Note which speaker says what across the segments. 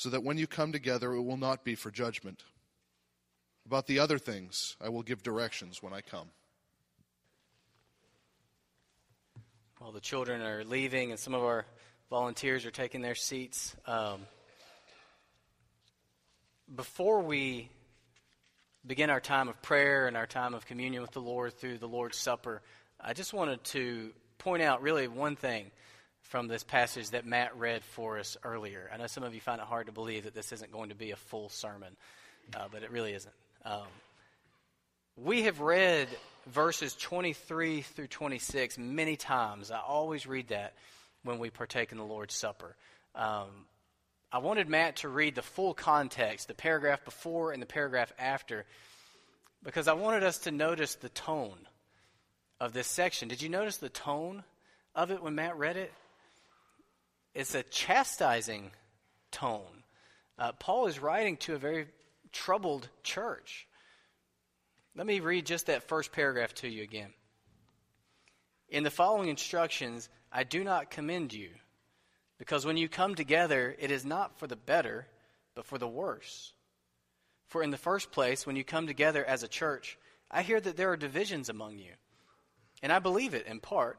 Speaker 1: so that when you come together, it will not be for judgment. About the other things, I will give directions when I come.
Speaker 2: While the children are leaving and some of our volunteers are taking their seats. Um, before we begin our time of prayer and our time of communion with the Lord through the Lord's Supper, I just wanted to point out really one thing from this passage that Matt read for us earlier. I know some of you find it hard to believe that this isn't going to be a full sermon, uh, but it really isn't. Um, we have read verses 23 through 26 many times. I always read that when we partake in the Lord's Supper. Um, I wanted Matt to read the full context, the paragraph before and the paragraph after, because I wanted us to notice the tone of this section. Did you notice the tone of it when Matt read it? It's a chastising tone. Uh, Paul is writing to a very troubled church. Let me read just that first paragraph to you again. In the following instructions, I do not commend you, because when you come together, it is not for the better, but for the worse. For in the first place, when you come together as a church, I hear that there are divisions among you. And I believe it in part,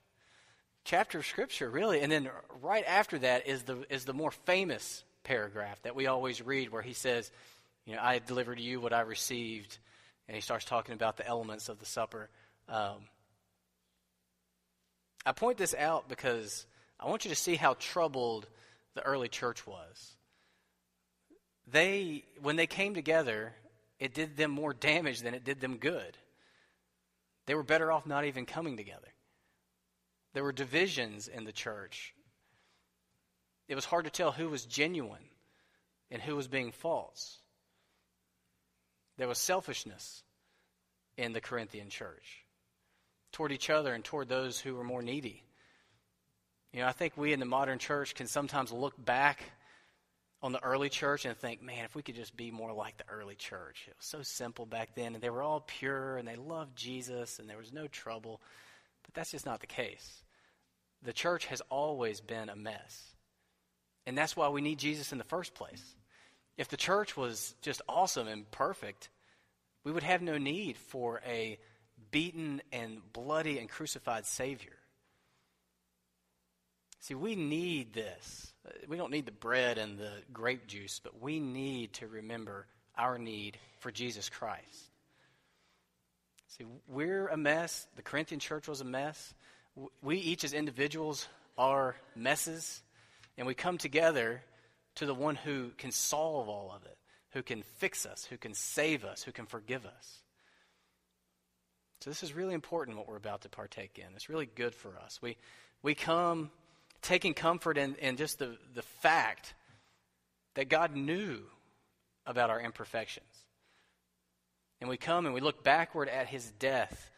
Speaker 2: chapter of scripture, really. And then right after that is the is the more famous paragraph that we always read where he says, you know, I delivered to you what I received, and he starts talking about the elements of the supper. Um, I point this out because I want you to see how troubled the early church was. They, when they came together, it did them more damage than it did them good. They were better off not even coming together. There were divisions in the church. It was hard to tell who was genuine and who was being false. There was selfishness in the Corinthian church toward each other and toward those who were more needy. You know, I think we in the modern church can sometimes look back on the early church and think, man, if we could just be more like the early church. It was so simple back then, and they were all pure, and they loved Jesus, and there was no trouble. But that's just not the case. The church has always been a mess. And that's why we need Jesus in the first place. If the church was just awesome and perfect, we would have no need for a beaten and bloody and crucified Savior. See, we need this. We don't need the bread and the grape juice, but we need to remember our need for Jesus Christ. See, we're a mess. The Corinthian church was a mess. We each, as individuals, are messes. And we come together to the one who can solve all of it, who can fix us, who can save us, who can forgive us. So, this is really important what we're about to partake in. It's really good for us. We, we come taking comfort in, in just the, the fact that God knew about our imperfections. And we come and we look backward at his death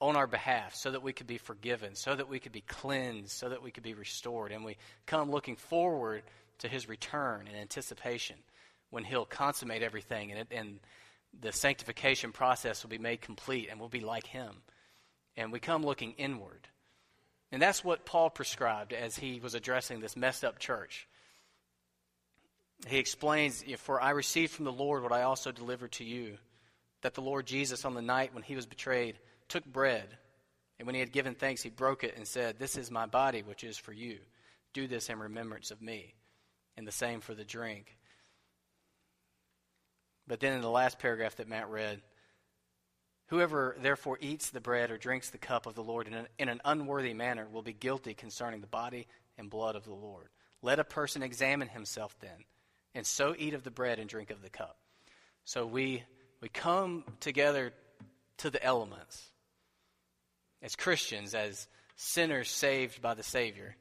Speaker 2: on our behalf so that we could be forgiven, so that we could be cleansed, so that we could be restored. And we come looking forward to his return in anticipation when he'll consummate everything and, it, and the sanctification process will be made complete and we'll be like him. And we come looking inward. And that's what Paul prescribed as he was addressing this messed up church. He explains, For I received from the Lord what I also delivered to you, that the Lord Jesus, on the night when he was betrayed, took bread, and when he had given thanks, he broke it and said, This is my body, which is for you. Do this in remembrance of me. And the same for the drink. But then in the last paragraph that Matt read, Whoever therefore eats the bread or drinks the cup of the Lord in an, in an, unworthy manner will be guilty concerning the body and blood of the Lord. Let a person examine himself then, and so eat of the bread and drink of the cup. So we, we come together to the elements as Christians, as sinners saved by the Savior.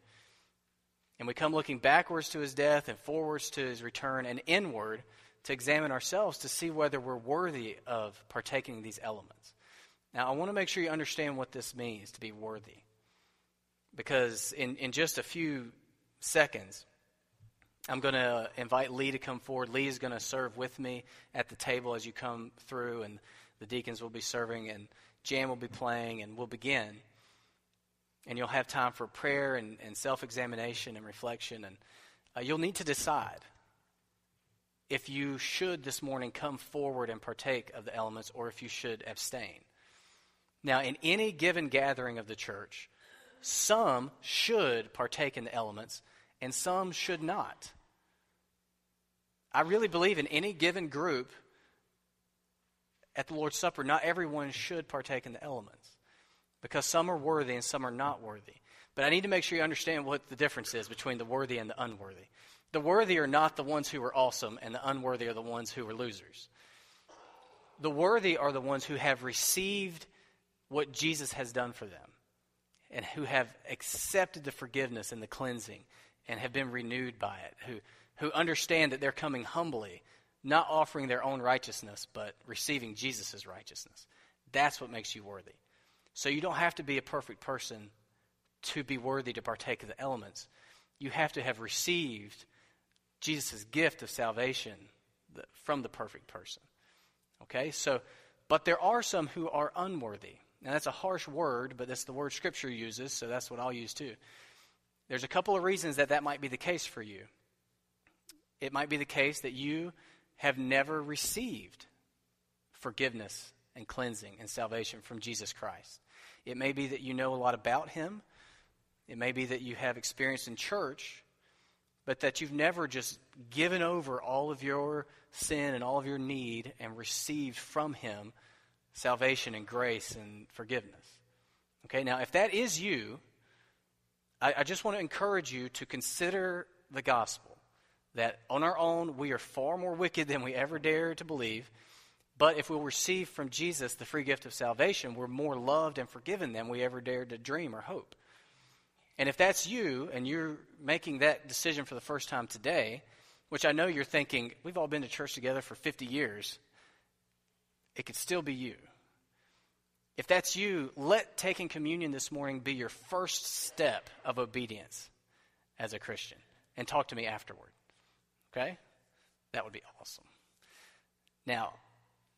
Speaker 2: And we come looking backwards to his death and forwards to his return and inward to examine ourselves to see whether we're worthy of partaking these elements. Now, I want to make sure you understand what this means to be worthy. Because in, in just a few seconds, I'm going to invite Lee to come forward. Lee is going to serve with me at the table as you come through, and the deacons will be serving, and Jan will be playing, and we'll begin. And you'll have time for prayer and, and self examination and reflection, and uh, you'll need to decide if you should this morning come forward and partake of the elements or if you should abstain. Now, in any given gathering of the church, some should partake in the elements and some should not. I really believe in any given group at the Lord's Supper, not everyone should partake in the elements because some are worthy and some are not worthy. But I need to make sure you understand what the difference is between the worthy and the unworthy. The worthy are not the ones who are awesome, and the unworthy are the ones who are losers. The worthy are the ones who have received what Jesus has done for them and who have accepted the forgiveness and the cleansing and have been renewed by it, who, who understand that they're coming humbly, not offering their own righteousness, but receiving Jesus' righteousness. That's what makes you worthy. So you don't have to be a perfect person to be worthy to partake of the elements. You have to have received Jesus' gift of salvation from the perfect person. Okay, so, but there are some who are unworthy. Now, that's a harsh word, but that's the word Scripture uses, so that's what I'll use too. There's a couple of reasons that that might be the case for you. It might be the case that you have never received forgiveness and cleansing and salvation from Jesus Christ. It may be that you know a lot about Him. It may be that you have experience in church, but that you've never just given over all of your sin and all of your need and received from Him salvation and grace and forgiveness. Okay, now if that is you, I, I just want to encourage you to consider the gospel that on our own we are far more wicked than we ever dare to believe. But if we'll receive from Jesus the free gift of salvation, we're more loved and forgiven than we ever dared to dream or hope. And if that's you and you're making that decision for the first time today, which I know you're thinking, we've all been to church together for 50 years, it could still be you. If that's you, let taking communion this morning be your first step of obedience as a Christian. And talk to me afterward. Okay? That would be awesome. Now,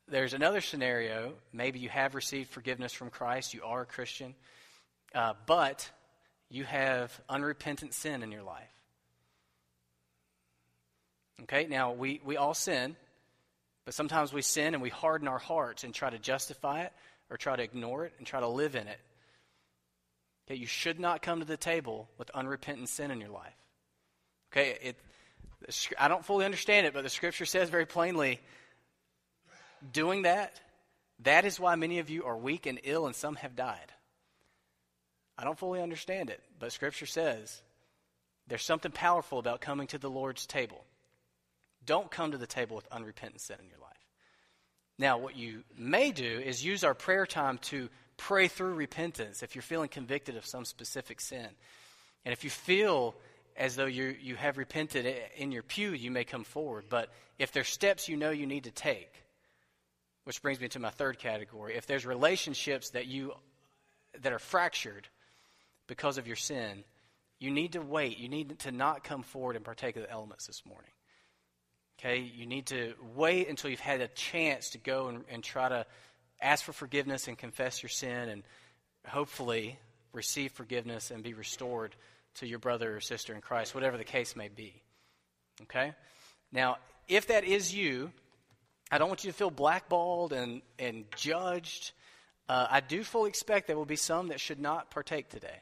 Speaker 2: there's another scenario. Maybe you have received forgiveness from Christ, you are a Christian, uh, but you have unrepentant sin in your life. Okay, now we, we all sin, but sometimes we sin and we harden our hearts and try to justify it or try to ignore it and try to live in it. Okay, you should not come to the table with unrepentant sin in your life. Okay, it, I don't fully understand it, but the scripture says very plainly doing that, that is why many of you are weak and ill and some have died. I don't fully understand it, but scripture says there's something powerful about coming to the Lord's table. Don't come to the table with unrepentant sin in your life. Now, what you may do is use our prayer time to pray through repentance if you're feeling convicted of some specific sin. And if you feel as though you, you have repented in your pew, you may come forward. But if there's steps you know you need to take, which brings me to my third category, if there's relationships that you that are fractured because of your sin, you need to wait. You need to not come forward and partake of the elements this morning. Okay? You need to wait until you've had a chance to go and, and try to ask for forgiveness and confess your sin and hopefully receive forgiveness and be restored to your brother or sister in Christ, whatever the case may be. Okay? Now, if that is you, I don't want you to feel blackballed and, and judged. Uh, I do fully expect there will be some that should not partake today.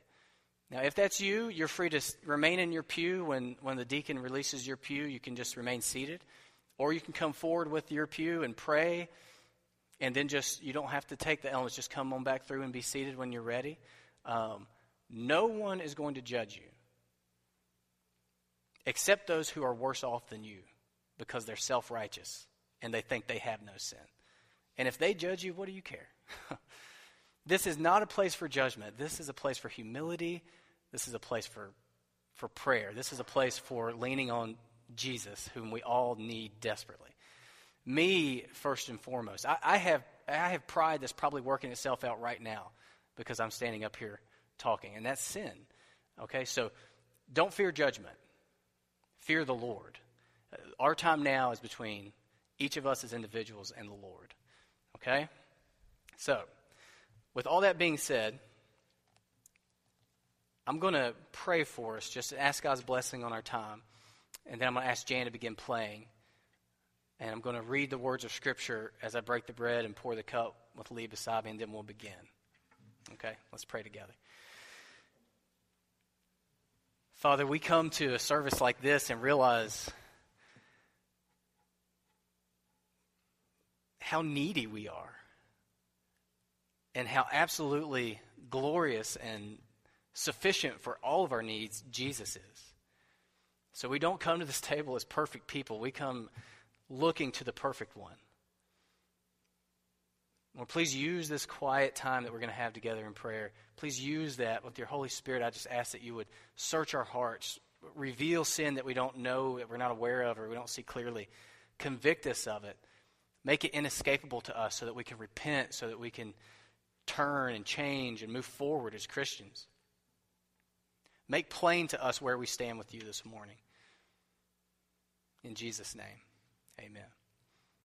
Speaker 2: Now, if that's you, you're free to remain in your pew when, when the deacon releases your pew. You can just remain seated. Or you can come forward with your pew and pray, and then just, you don't have to take the elements. Just come on back through and be seated when you're ready. Um, no one is going to judge you, except those who are worse off than you because they're self righteous and they think they have no sin. And if they judge you, what do you care? This is not a place for judgment. This is a place for humility. This is a place for, for prayer. This is a place for leaning on Jesus, whom we all need desperately. Me, first and foremost. I, I, have, I have pride that's probably working itself out right now because I'm standing up here talking, and that's sin. Okay, so don't fear judgment, fear the Lord. Our time now is between each of us as individuals and the Lord. Okay? So, with all that being said, I'm going to pray for us, just ask God's blessing on our time. And then I'm going to ask Jan to begin playing. And I'm going to read the words of Scripture as I break the bread and pour the cup with Lee beside me, and then we'll begin. Okay, let's pray together. Father, we come to a service like this and realize how needy we are and how absolutely glorious and sufficient for all of our needs Jesus is. So we don't come to this table as perfect people, we come looking to the perfect one. Lord, please use this quiet time that we're going to have together in prayer. Please use that with your Holy Spirit. I just ask that you would search our hearts, reveal sin that we don't know, that we're not aware of, or we don't see clearly. Convict us of it. Make it inescapable to us so that we can repent, so that we can turn and change and move forward as Christians. Make plain to us where we stand with you this morning. In Jesus' name, amen.